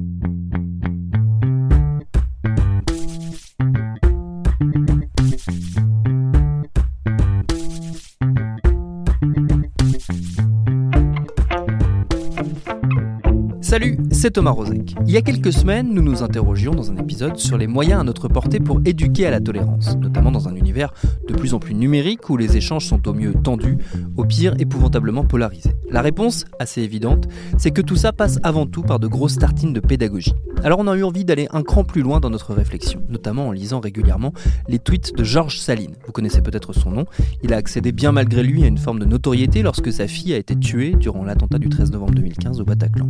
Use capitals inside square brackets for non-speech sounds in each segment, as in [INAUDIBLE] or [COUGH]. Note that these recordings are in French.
thank you Salut, c'est Thomas Rozek. Il y a quelques semaines, nous nous interrogions dans un épisode sur les moyens à notre portée pour éduquer à la tolérance, notamment dans un univers de plus en plus numérique où les échanges sont au mieux tendus, au pire épouvantablement polarisés. La réponse, assez évidente, c'est que tout ça passe avant tout par de grosses tartines de pédagogie. Alors on a eu envie d'aller un cran plus loin dans notre réflexion, notamment en lisant régulièrement les tweets de Georges Saline. Vous connaissez peut-être son nom. Il a accédé bien malgré lui à une forme de notoriété lorsque sa fille a été tuée durant l'attentat du 13 novembre 2015 au Bataclan.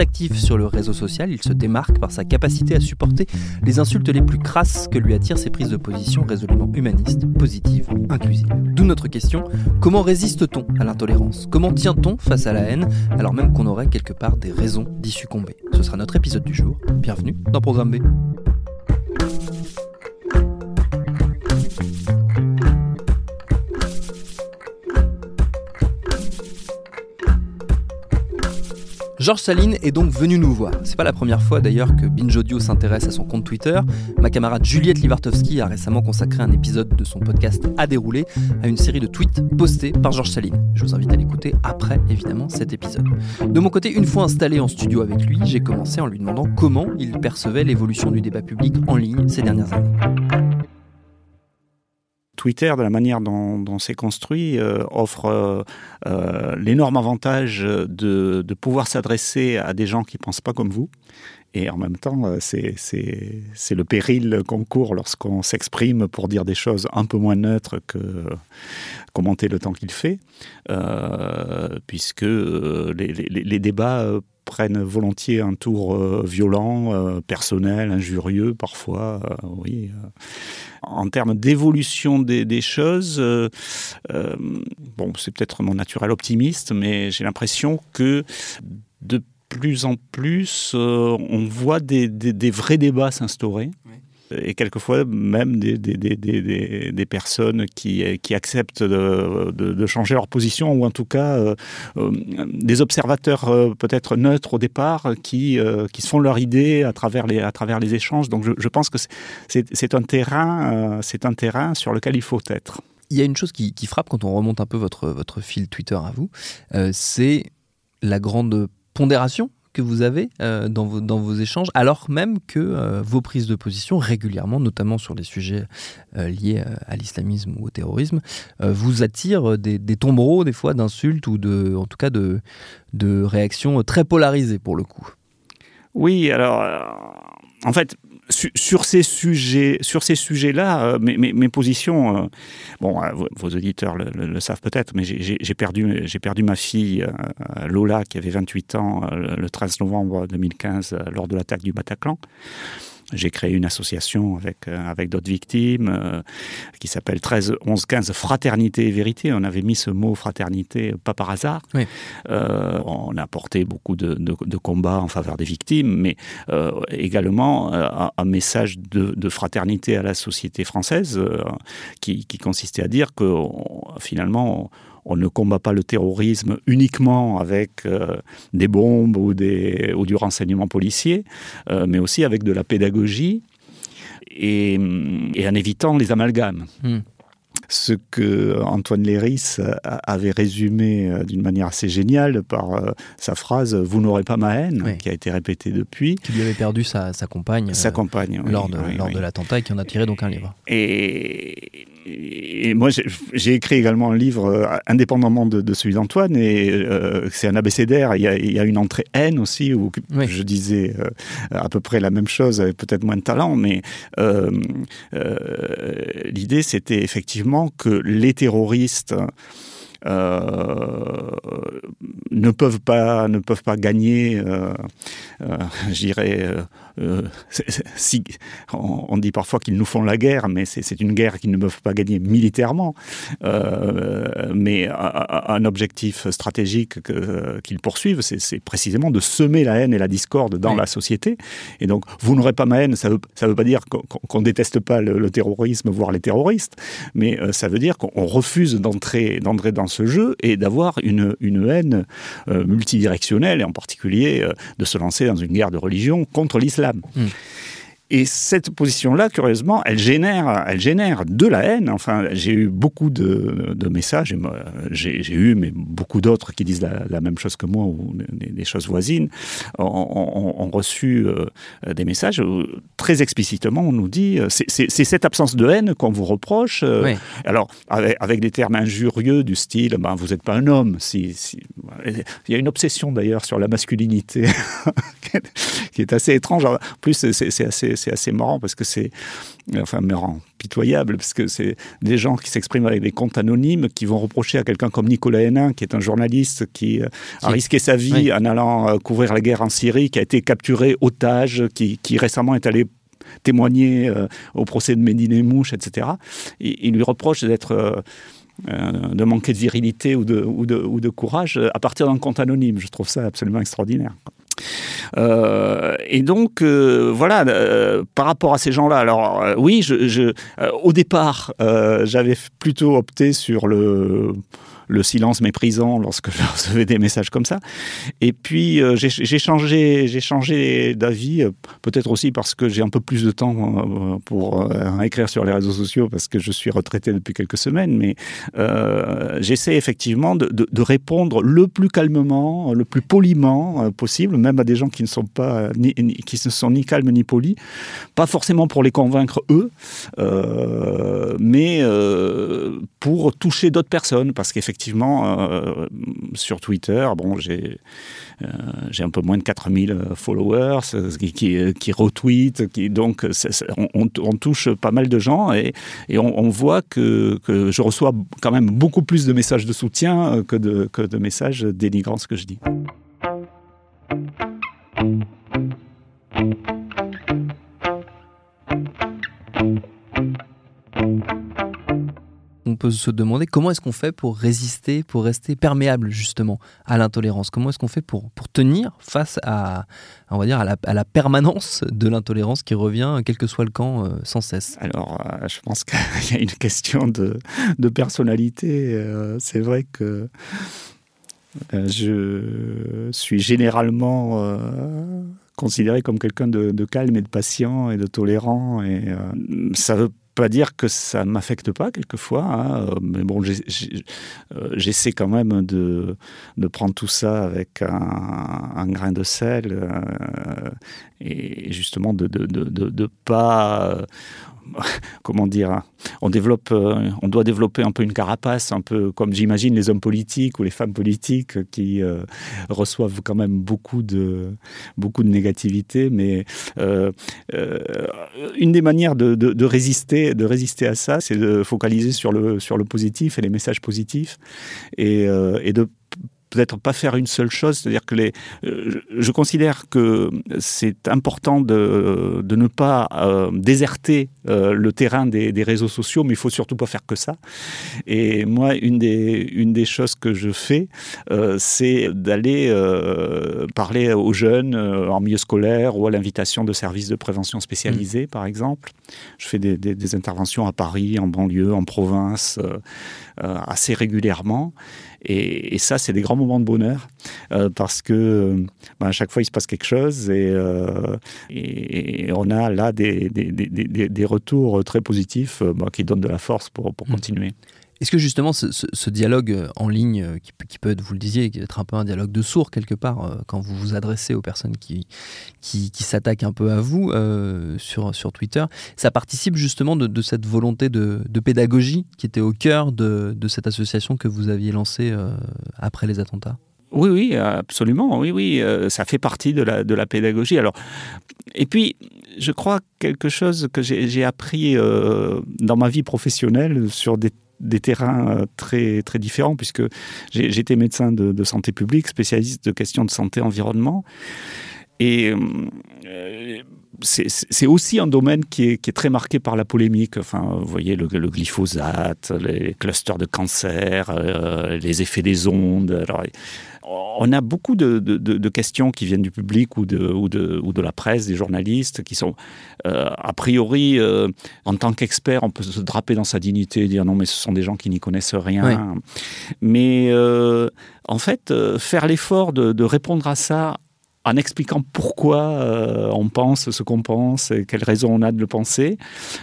Actif sur le réseau social, il se démarque par sa capacité à supporter les insultes les plus crasses que lui attirent ses prises de position résolument humanistes, positives, inclusives. D'où notre question, comment résiste-t-on à l'intolérance? Comment tient-on face à la haine alors même qu'on aurait quelque part des raisons d'y succomber? Ce sera notre épisode du jour. Bienvenue dans Programme B. Georges Saline est donc venu nous voir. C'est pas la première fois d'ailleurs que Binge Audio s'intéresse à son compte Twitter. Ma camarade Juliette Livartowski a récemment consacré un épisode de son podcast À dérouler à une série de tweets postés par Georges Saline. Je vous invite à l'écouter après évidemment cet épisode. De mon côté, une fois installé en studio avec lui, j'ai commencé en lui demandant comment il percevait l'évolution du débat public en ligne ces dernières années. Twitter, de la manière dont, c'est construit, euh, offre euh, euh, l'énorme avantage de, pouvoir s'adresser à des gens qui ne pensent pas comme vous. Et en même temps, c'est le péril qu'on court lorsqu'on s'exprime pour dire des choses un peu moins neutres que commenter le temps qu'il fait, puisque les, débats prennent volontiers un tour violent, personnel, injurieux parfois, oui en termes d'évolution des, choses, euh, euh, bon, c'est peut-être mon naturel optimiste, mais j'ai l'impression que de plus en plus, euh, on voit des, vrais débats s'instaurer et quelquefois même des, des, des, des personnes qui, qui acceptent de, de, changer leur position ou en tout cas euh, euh, des observateurs euh, peut-être neutres au départ qui, qui se font leur idée à travers les, à travers les échanges. Donc je, je pense que c'est un, terrain, un terrain sur lequel il faut être. Il y a une chose qui, qui frappe quand on remonte un peu votre, votre fil Twitter à vous, c'est la grande pondération que vous avez euh, dans, vos, échanges, alors même que euh, vos prises de position régulièrement, notamment sur les sujets euh, liés à l'islamisme ou au terrorisme, vous attirent des, des, tombereaux des fois d'insultes ou de, en tout cas de, de réactions très polarisées pour le coup. Oui, alors en fait, sur ces sujets, sur ces sujets-là, mes, mes, positions, bon, vos, auditeurs le, savent peut-être, mais j'ai perdu, j'ai perdu ma fille Lola qui avait 28 ans le 13 novembre 2015 lors de l'attaque du Bataclan. J'ai créé une association avec, euh, avec d'autres victimes euh, qui s'appelle 13 11 15 Fraternité et Vérité. On avait mis ce mot fraternité pas par hasard. Euh, on a apporté beaucoup de, de, combats en faveur des victimes, mais également un, message de, fraternité à la société française qui, qui, consistait à dire que finalement on ne combat pas le terrorisme uniquement avec euh, des bombes ou, du renseignement policier, euh, mais aussi avec de la pédagogie et, en évitant les amalgames. Hmm ce que Antoine Léris avait résumé euh, d'une manière assez géniale par euh, sa phrase Vous n'aurez pas ma haine, qui a été répétée depuis. Qui lui avait perdu sa, compagne, sa compagne euh, lors de, lors de l'attentat et qui en a tiré donc un livre. Et, et moi, j'ai écrit également un livre indépendamment de, celui d'Antoine, et c'est un abécédaire. Il y, a, il y, a, une entrée haine aussi, où je disais à peu près la même chose, avec peut-être moins de talent, mais l'idée, c'était effectivement que les terroristes ne peuvent pas ne peuvent pas gagner, je dirais. Si, on, dit parfois qu'ils nous font la guerre, mais c'est une guerre qu'ils ne peuvent pas gagner militairement. mais un, objectif stratégique qu'ils poursuivent, c'est précisément de semer la haine et la discorde dans la société. Et donc, vous n'aurez pas ma haine, ça ne veut, pas dire qu'on ne déteste pas le, terrorisme, voire les terroristes, mais euh, ça veut dire qu'on refuse d'entrer dans ce jeu et d'avoir une, une haine euh, multidirectionnelle, et en particulier euh, de se lancer dans une guerre de religion contre l'islam. Hmm. Et cette position-là, curieusement, elle génère, elle génère de la haine. Enfin, j'ai eu beaucoup de, messages, j'ai eu, mais beaucoup d'autres qui disent la, même chose que moi ou des, choses voisines, ont, reçu euh, des messages où, très explicitement, on nous dit euh, c'est cette absence de haine qu'on vous reproche. Euh, alors, avec, des termes injurieux du style ben, vous n'êtes pas un homme. Si, Il y a une obsession d'ailleurs sur la masculinité [LAUGHS] qui est assez étrange. En plus, c'est assez assez marrant parce que c'est, enfin marrant, pitoyable, parce que c'est des gens qui s'expriment avec des comptes anonymes qui vont reprocher à quelqu'un comme Nicolas Hénin, qui est un journaliste qui euh, a risqué sa vie en allant euh, couvrir la guerre en Syrie, qui a été capturé otage, qui, récemment est allé témoigner euh, au procès de Médine Mouche, etc. il lui reproche d'être de manquer de virilité ou de, ou de, ou de courage à partir d'un compte anonyme. Je trouve ça absolument extraordinaire. Euh, et donc, euh, voilà, euh, par rapport à ces gens-là, alors oui, je, au départ, j'avais plutôt opté sur le le silence méprisant lorsque je [LAUGHS] recevais des messages comme ça. Et puis euh, j'ai changé, changé d'avis, euh, peut-être aussi parce que j'ai un peu plus de temps euh, pour écrire sur les réseaux sociaux parce que je suis retraité depuis quelques semaines. Mais j'essaie effectivement de, de, répondre le plus calmement, le plus poliment possible, même à des gens qui ne sont pas ni, qui ne sont ni calmes ni polis, pas forcément pour les convaincre eux, mais pour toucher d'autres personnes parce qu'effectivement effectivement, euh, sur Twitter, bon, j'ai euh, j'ai un peu moins de 4000 euh, followers qui, qui, retweetent, qui, donc on, touche pas mal de gens et, et on, voit que, que, je reçois quand même beaucoup plus de messages de soutien que de, que de messages dénigrants ce que je dis. On peut se demander comment est-ce qu'on fait pour résister, pour rester perméable justement à l'intolérance? Comment est-ce qu'on fait pour, tenir face à, on va dire, à la, permanence de l'intolérance qui revient, quel que soit le camp, euh, sans cesse? Alors, euh, je pense [LAUGHS] qu'il y a une question de, personnalité. Euh, c'est vrai que je suis généralement considéré comme quelqu'un de, calme et de patient et de tolérant. Et ça pas dire que ça m'affecte pas quelquefois, hein, euh, mais bon, euh, j'essaie quand même de, de, prendre tout ça avec un, grain de sel euh, et justement de ne de, de, pas [LAUGHS] comment dire, on développe, euh, on doit développer un peu une carapace, un peu comme j'imagine les hommes politiques ou les femmes politiques qui euh, reçoivent quand même beaucoup de, beaucoup de négativité. Mais euh, une des manières de, résister, de résister à ça, c'est de focaliser sur le, sur le positif et les messages positifs et, et de peut-être pas faire une seule chose, c'est-à-dire que les, euh, je considère que c'est important de, de, ne pas euh, déserter euh, le terrain des, des, réseaux sociaux, mais il faut surtout pas faire que ça. Et moi, une des, une des choses que je fais, c'est d'aller parler aux jeunes en milieu scolaire ou à l'invitation de services de prévention spécialisés, mmh. par exemple. Je fais des, des, des, interventions à Paris, en banlieue, en province, assez régulièrement. Et, ça, c'est des grands moments de bonheur euh, parce que ben, à chaque fois, il se passe quelque chose et, euh, et on a là des, des, des, des, retours très positifs euh, ben, qui donnent de la force pour, pour mmh. continuer. Est-ce que justement ce, dialogue euh, en ligne, euh, qui, peut être, vous le disiez, être un peu un dialogue de sourds quelque part, euh, quand vous vous adressez aux personnes qui, s'attaquent un peu à vous sur, sur Twitter, ça participe justement de, cette volonté de, pédagogie qui était au cœur de, cette association que vous aviez lancée après les attentats? Oui, oui, absolument. Oui, oui, ça fait partie de la, de la pédagogie. Alors, et puis, je crois quelque chose que j'ai appris dans ma vie professionnelle sur des des terrains très, très différents, puisque j'étais médecin de, santé publique, spécialiste de questions de santé environnement. Et c'est aussi un domaine qui est, très marqué par la polémique. Enfin, vous voyez le, glyphosate, les clusters de cancer, euh, les effets des ondes. On a beaucoup de, questions qui viennent du public ou de, ou de, la presse, des journalistes, qui sont, euh, a priori, euh, en tant qu'expert, on peut se draper dans sa dignité et dire non, mais ce sont des gens qui n'y connaissent rien. Mais en fait, faire l'effort de, répondre à ça en expliquant pourquoi euh, on pense ce qu'on pense et quelles raisons on a de le penser.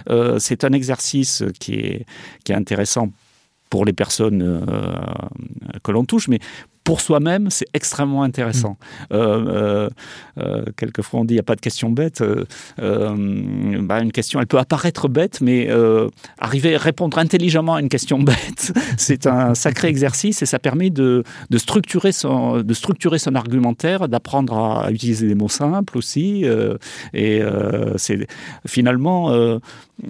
Euh, c'est un exercice qui est, qui est intéressant pour les personnes euh, que l'on touche, mais pour soi-même, c'est extrêmement intéressant. Mm. Euh, euh, euh, quelquefois, on dit il n'y a pas de question bête. Bah, une question, elle peut apparaître bête, mais arriver à répondre intelligemment à une question [LAUGHS] bête, c'est un sacré exercice et ça permet de, de, structurer, son, de structurer son argumentaire, d'apprendre à utiliser des mots simples aussi. et c'est finalement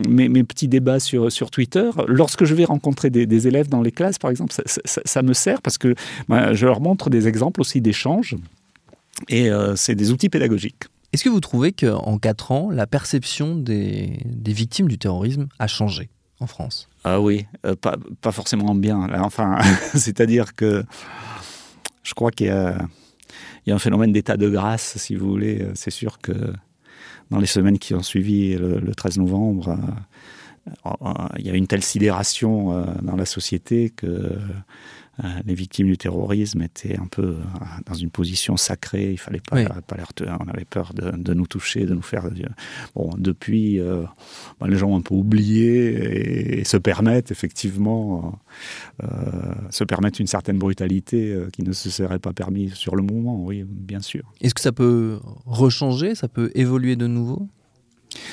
mes, mes, petits débats sur, sur Twitter. Lorsque je vais rencontrer des, élèves dans les classes, par exemple, ça, me sert parce que bah, je leur montre des exemples aussi d'échanges et euh, c'est des outils pédagogiques. Est-ce que vous trouvez qu'en 4 ans, la perception des, des, victimes du terrorisme a changé en France? Ah oui, euh, pas, pas, forcément bien. Enfin, [LAUGHS] c'est-à-dire que je crois qu'il y, y a, un phénomène d'état de grâce, si vous voulez. C'est sûr que dans les semaines qui ont suivi le, 13 novembre, euh, il y a une telle sidération euh, dans la société que les victimes du terrorisme étaient un peu euh, dans une position sacrée. Il fallait pas, pas les On avait peur de, nous toucher, de nous faire. Bon, depuis, euh, bah, les gens ont un peu oublié et, se permettent effectivement se permettre une certaine brutalité qui ne se serait pas permis sur le moment. Oui, bien sûr. Est-ce que ça peut rechanger Ça peut évoluer de nouveau?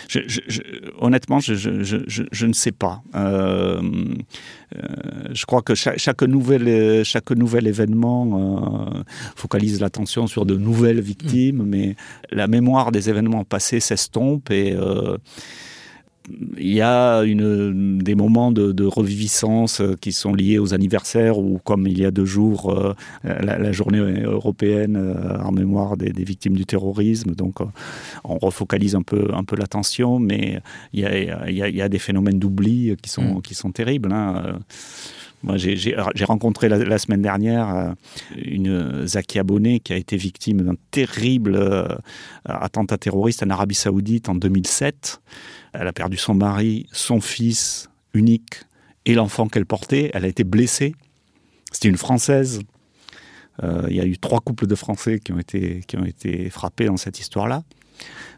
Je, je, honnêtement, je, ne sais pas. Euh, euh, je crois que chaque, nouvel, chaque nouvel événement euh, focalise l'attention sur de nouvelles victimes, mm. mais la mémoire des événements passés s'estompe et il y a une, des moments de, reviviscence euh, qui sont liés aux anniversaires ou comme il y a deux jours euh, la, journée européenne euh, en mémoire des, victimes du terrorisme. Donc on refocalise un peu, un peu l'attention, mais il y, a, il, y a, des phénomènes d'oubli qui sont, mm. qui sont terribles. Hein. Moi, j'ai rencontré la, semaine dernière une Zaki Abonné qui a été victime d'un terrible attentat terroriste en Arabie Saoudite en 2007. Elle a perdu son mari, son fils unique et l'enfant qu'elle portait. Elle a été blessée. C'était une Française. Euh, il y a eu trois couples de Français qui ont été, qui ont été frappés dans cette histoire-là.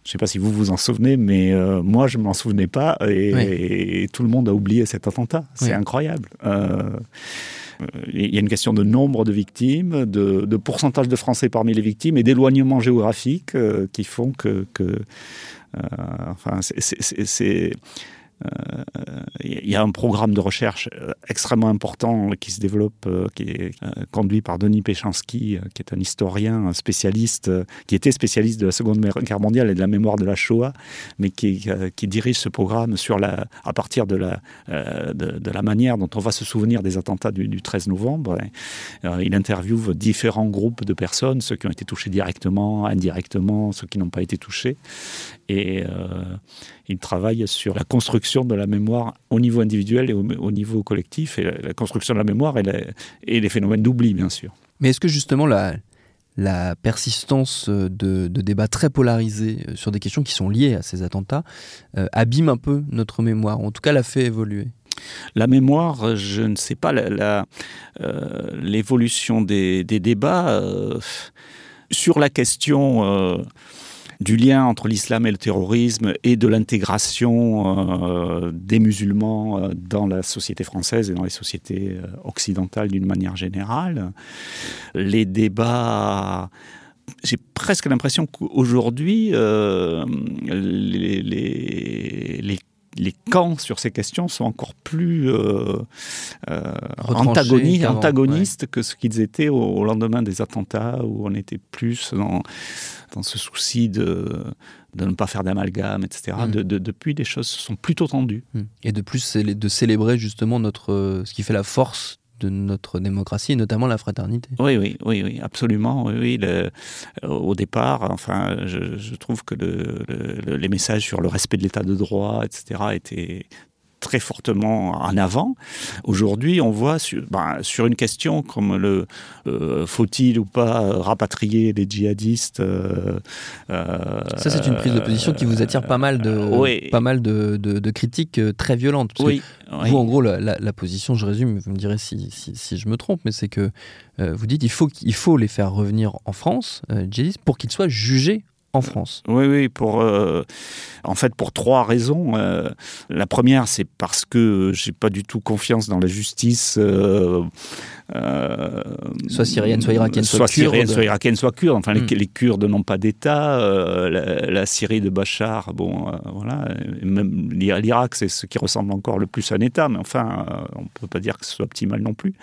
Je ne sais pas si vous vous en souvenez, mais euh, moi, je ne m'en souvenais pas. Et, tout le monde a oublié cet attentat. C'est incroyable. Euh, il y a une question de nombre de victimes, de, pourcentage de Français parmi les victimes et d'éloignement géographique qui font que, que euh, enfin, c'est il y a un programme de recherche euh, extrêmement important qui se développe, euh, qui est conduit par Denis Péchanski, qui est un historien, spécialiste, qui était spécialiste de la Seconde Guerre mondiale et de la mémoire de la Shoah, mais qui, dirige ce programme sur la, à partir de la, de, la manière dont on va se souvenir des attentats du, du 13 novembre. il interviewe différents groupes de personnes, ceux qui ont été touchés directement, indirectement, ceux qui n'ont pas été touchés. Et euh, il travaille sur la construction de la mémoire au niveau individuel et au, niveau collectif, et la, construction de la mémoire et, les phénomènes d'oubli, bien sûr. Mais est-ce que justement la, la persistance de, débats très polarisés sur des questions qui sont liées à ces attentats euh, abîme un peu notre mémoire, en tout cas la fait évoluer? La mémoire, je ne sais pas, euh, l'évolution des, des, débats sur la question du lien entre l'islam et le terrorisme et de l'intégration euh, des musulmans euh, dans la société française et dans les sociétés euh, occidentales d'une manière générale. Les débats j'ai presque l'impression qu'aujourd'hui, les, les, camps sur ces questions sont encore plus antagonistes, antagonistes que ce qu'ils étaient au, lendemain des attentats, où on était plus dans, dans ce souci de, de ne pas faire d'amalgame, etc. Mm. De, depuis, les choses sont plutôt tendues. Mm. Et de plus, c'est de célébrer justement notre, ce qui fait la force de notre démocratie, notamment la fraternité. Oui, oui, oui, oui absolument. Oui, le, au départ, enfin, je, trouve que le, les messages sur le respect de l'état de droit, etc., étaient très fortement en avant. Aujourd'hui, on voit sur, ben, sur, une question comme le euh, faut-il ou pas rapatrier les djihadistes. Euh, euh, Ça, c'est une prise de position qui vous attire pas mal de, pas mal de, de, critiques très violentes. oui, vous, en gros, la, la, position, je résume, vous me direz si, si, si je me trompe, mais c'est que vous dites il faut, qu'il faut les faire revenir en France, djihadistes, pour qu'ils soient jugés en France. Oui, oui, pour, euh, en fait, pour trois raisons. Euh, la première, c'est parce que j'ai pas du tout confiance dans la justice. Euh, soit syrienne, soit irakienne, soit, soit syrienne, soit irakienne, soit kurde. Enfin, les, hmm. Kurdes n'ont pas d'État. La, Syrie de Bachar, bon, voilà. Même l'Irak, c'est ce qui ressemble encore le plus à un État, mais enfin, on peut pas dire que ce soit optimal non plus.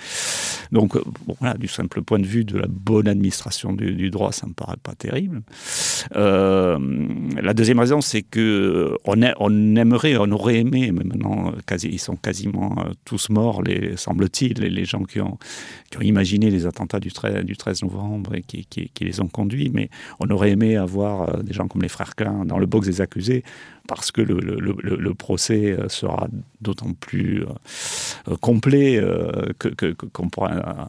Donc, bon, voilà, du simple point de vue de la bonne administration du, du droit, ça me paraît pas terrible. Euh, la deuxième raison, c'est que on, on, aimerait, on aurait aimé, mais maintenant quasi, ils sont quasiment euh, tous morts, semble-t-il, les, les, gens qui ont, qui ont imaginé les attentats du 13, du 13 novembre et qui, qui, qui, les ont conduits. Mais on aurait aimé avoir euh, des gens comme les frères Klein dans le box des accusés parce que le, le, le, procès euh, sera d'autant plus euh, complet euh, que, qu'on pourra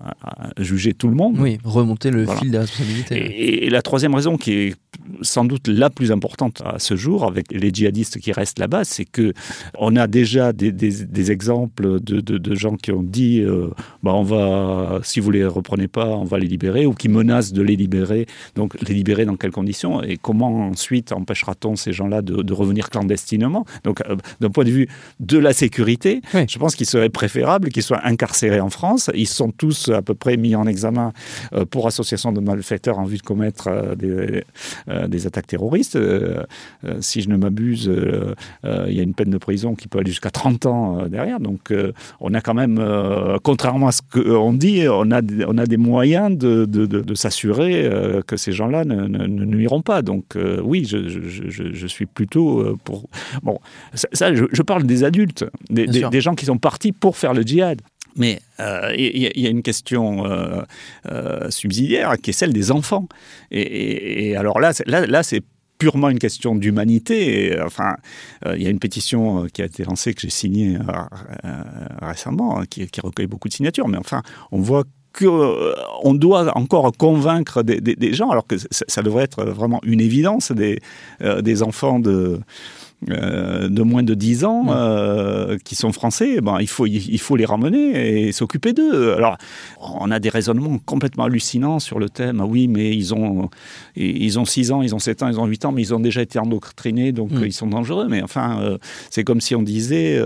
juger tout le monde. Oui, remonter le fil des responsabilités. Et, la troisième raison, qui est sans doute la plus importante à ce jour, avec les djihadistes qui restent là-bas, c'est que on a déjà des, des, exemples de, de, gens qui ont dit bah on va, si vous les reprenez pas, on va les libérer, ou qui menacent de les libérer. Donc les libérer dans quelles conditions Et comment ensuite empêchera-t-on ces gens-là de, de revenir clandestinement. Donc, euh, d'un point de vue de la sécurité, je pense qu'il serait préférable qu'ils soient incarcérés en France. Ils sont tous à peu près mis en examen euh, pour association de malfaiteurs en vue de commettre euh, des, des, attaques terroristes. si je ne m'abuse, il y a une peine de prison qui peut aller jusqu'à 30 ans derrière. Donc, on a quand même, contrairement à ce qu'on dit, on a, on a des moyens de, de, de, s'assurer que ces gens-là ne, ne, nuiront pas. Donc, oui, je, je, je, suis plutôt Bon, ça, je, parle des adultes, des, gens qui sont partis pour faire le djihad. Mais euh, il y, a une question euh, euh, subsidiaire qui est celle des enfants. Et, alors là, là, là c'est purement une question d'humanité. Enfin, il y a une pétition qui a été lancée, que j'ai signée récemment, qui, qui, recueille beaucoup de signatures. Mais enfin, on voit qu'on doit encore convaincre des, gens, alors que ça, devrait être vraiment une évidence, des, des enfants de euh, de moins de 10 ans euh, qui sont français, eh ben, il, faut, il faut les ramener et s'occuper d'eux. Alors, on a des raisonnements complètement hallucinants sur le thème. Ah oui, mais ils ont, ils ont 6 ans, ils ont 7 ans, ils ont 8 ans, mais ils ont déjà été endoctrinés, donc mm. ils sont dangereux. Mais enfin, euh, c'est comme si on disait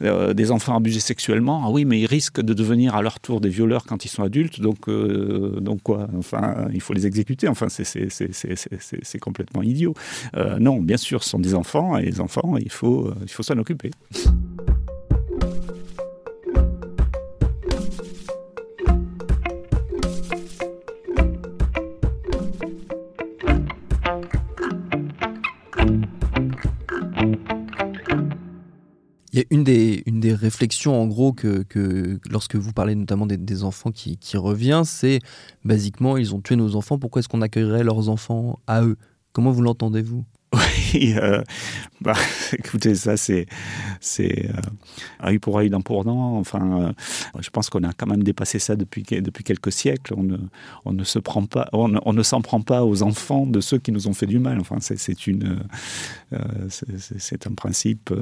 des enfants abusés sexuellement, ah oui, mais ils risquent de devenir à leur tour des violeurs quand ils sont adultes, donc, donc quoi? Enfin, il faut les exécuter. Enfin, c'est complètement idiot. non, bien sûr, ce sont des enfants les enfants, il faut, euh, il faut s'en occuper. Il y a une des, réflexions, en gros, que, que lorsque vous parlez notamment des, des enfants qui, qui revient, c'est basiquement, ils ont tué nos enfants, pourquoi est-ce qu'on accueillerait leurs enfants à eux? Comment vous l'entendez-vous? [LAUGHS] euh, bah, [LAUGHS] écoutez, ça c'est c'est euh, œil pour œil, dent pour dent. Enfin, euh, je pense qu'on a quand même dépassé ça depuis depuis quelques siècles. On ne on ne se prend pas, on ne, s'en prend pas aux enfants de ceux qui nous ont fait du mal. Enfin, c'est une c'est un principe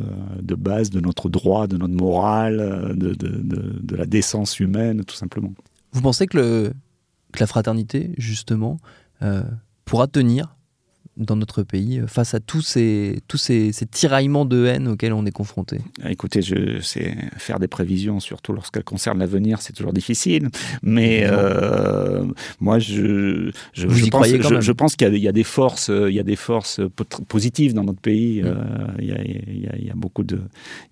de base de notre droit, de notre morale, de, de la décence humaine, tout simplement. Vous pensez que, le, que la fraternité, justement, pourra tenir dans notre pays euh, face à tous ces, tous ces, ces tiraillements de haine auxquels on est confronté Écoutez, je sais faire des prévisions, surtout lorsqu'elles concernent l'avenir, c'est toujours difficile. Mais euh, moi, je, je, je pense, je, je qu'il y, a- il y a des forces, il y a des forces po- positives dans notre pays. Euh, Il y, a, il y a- il y a beaucoup de,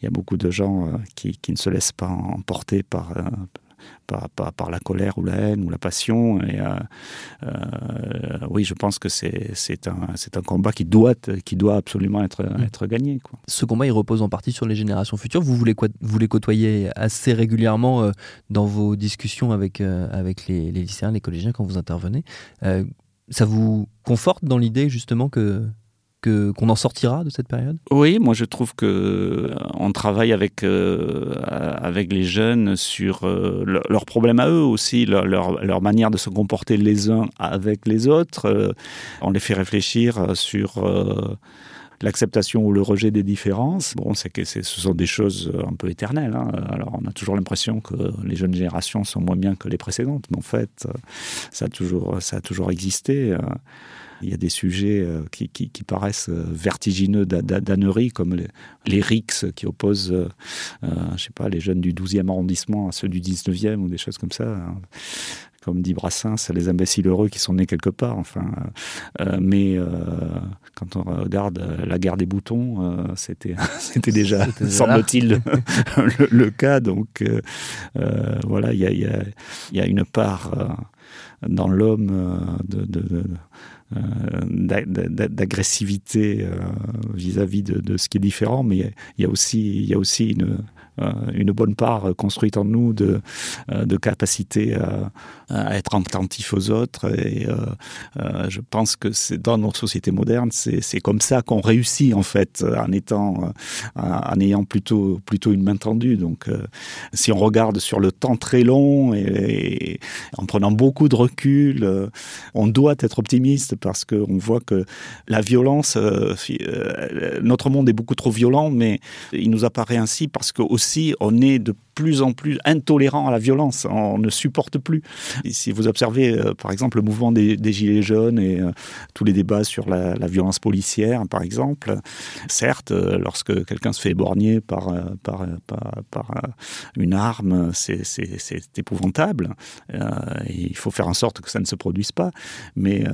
il y a beaucoup de gens qui, qui ne se laissent pas emporter par. Par, par, par la colère ou la haine ou la passion. Et, euh, euh, oui, je pense que c'est un, un combat qui doit, qui doit absolument être, Mm. être gagné. Quoi. Ce combat, il repose en partie sur les générations futures. Vous voulez, quoi- vous les côtoyer assez régulièrement euh, dans vos discussions avec, avec les, les lycéens, les collégiens quand vous intervenez. Ça vous conforte dans l'idée justement que que- qu'on en sortira de cette période? Oui, moi je trouve que euh, on travaille avec euh, avec les jeunes sur euh, le- leurs problèmes à eux aussi, leur, leur, manière de se comporter les uns avec les autres. Euh, on les fait réfléchir euh, sur euh, l'acceptation ou le rejet des différences. Bon, c'est que ce sont des choses un peu éternelles. hein. Alors, on a toujours l'impression que les jeunes générations sont moins bien que les précédentes, mais en fait, euh, ça a toujours, ça a toujours existé. Il y a des sujets euh, qui, qui- qui paraissent euh, vertigineux d'ânerie, comme les, les rixes qui opposent, euh, euh, je sais pas, les jeunes du 12e arrondissement à ceux du 19e ou des choses comme ça. hein. Comme dit Brassens, les imbéciles heureux qui sont nés quelque part. Enfin, euh, mais euh, quand on regarde la guerre des boutons, euh, c'était [LAUGHS] c'était déjà, semble-t-il, [LAUGHS] le, le cas. Donc voilà, il y a, y a- y a une part dans l'homme de, d'agressivité euh, vis-à-vis de, ce qui est différent, mais il y a- aussi, il y a aussi une, euh, une bonne part construite en nous de, euh, de capacité à, à être attentif aux autres. Et euh, euh, je pense que c'est dans notre société moderne, c'est comme ça qu'on réussit en fait, en étant, euh, en ayant plutôt, plutôt une main tendue. Donc, euh, si on regarde sur le temps très long et, en prenant beaucoup de recul, euh, on doit être optimiste parce qu'on voit que la violence, euh, euh, notre monde est beaucoup trop violent, mais il nous apparaît ainsi parce que aussi on est de plus en plus intolérant à la violence, on ne supporte plus. Si vous observez euh, par exemple le mouvement des, Gilets jaunes et euh, tous les débats sur la, violence policière par exemple, certes, euh, lorsque quelqu'un se fait éborgner par, par, par, une arme, c'est épouvantable. Il faut faire en sorte que ça ne se produise pas. Mais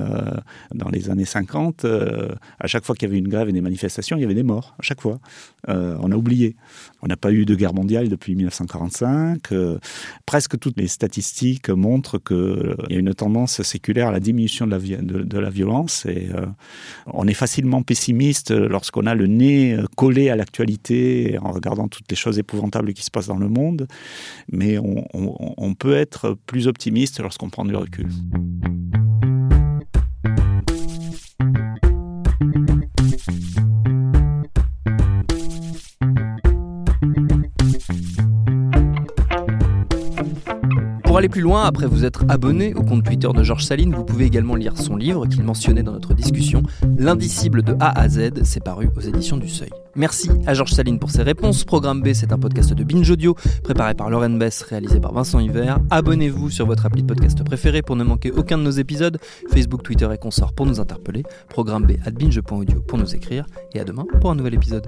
dans les années 50, euh, à chaque fois qu'il y avait une grève et des manifestations, il y avait des morts, à chaque fois. On a oublié. On n'a pas eu de guerre mondiale depuis 1945. Euh, presque toutes les statistiques montrent qu'il y a une tendance séculaire à la diminution de la, violence. Et euh, on est facilement pessimiste lorsqu'on a le nez euh, collé à l'actualité en regardant toutes les choses épouvantables qui se passent dans le monde. Mais on- on peut être plus optimiste lorsqu'on prend du recul. Pour aller plus loin, après vous être abonné au compte Twitter de Georges Saline, vous pouvez également lire son livre qu'il mentionnait dans notre discussion, L'indicible de A à Z, c'est paru aux éditions du Seuil. Merci à Georges Saline pour ses réponses. Programme B, c'est un podcast de Binge Audio, préparé par Lauren Bess, réalisé par Vincent Hiver. Abonnez-vous sur votre appli de podcast préféré pour ne manquer aucun de nos épisodes. Facebook, Twitter et consorts pour nous interpeller. Programme B at binge.audio pour nous écrire. Et à demain pour un nouvel épisode.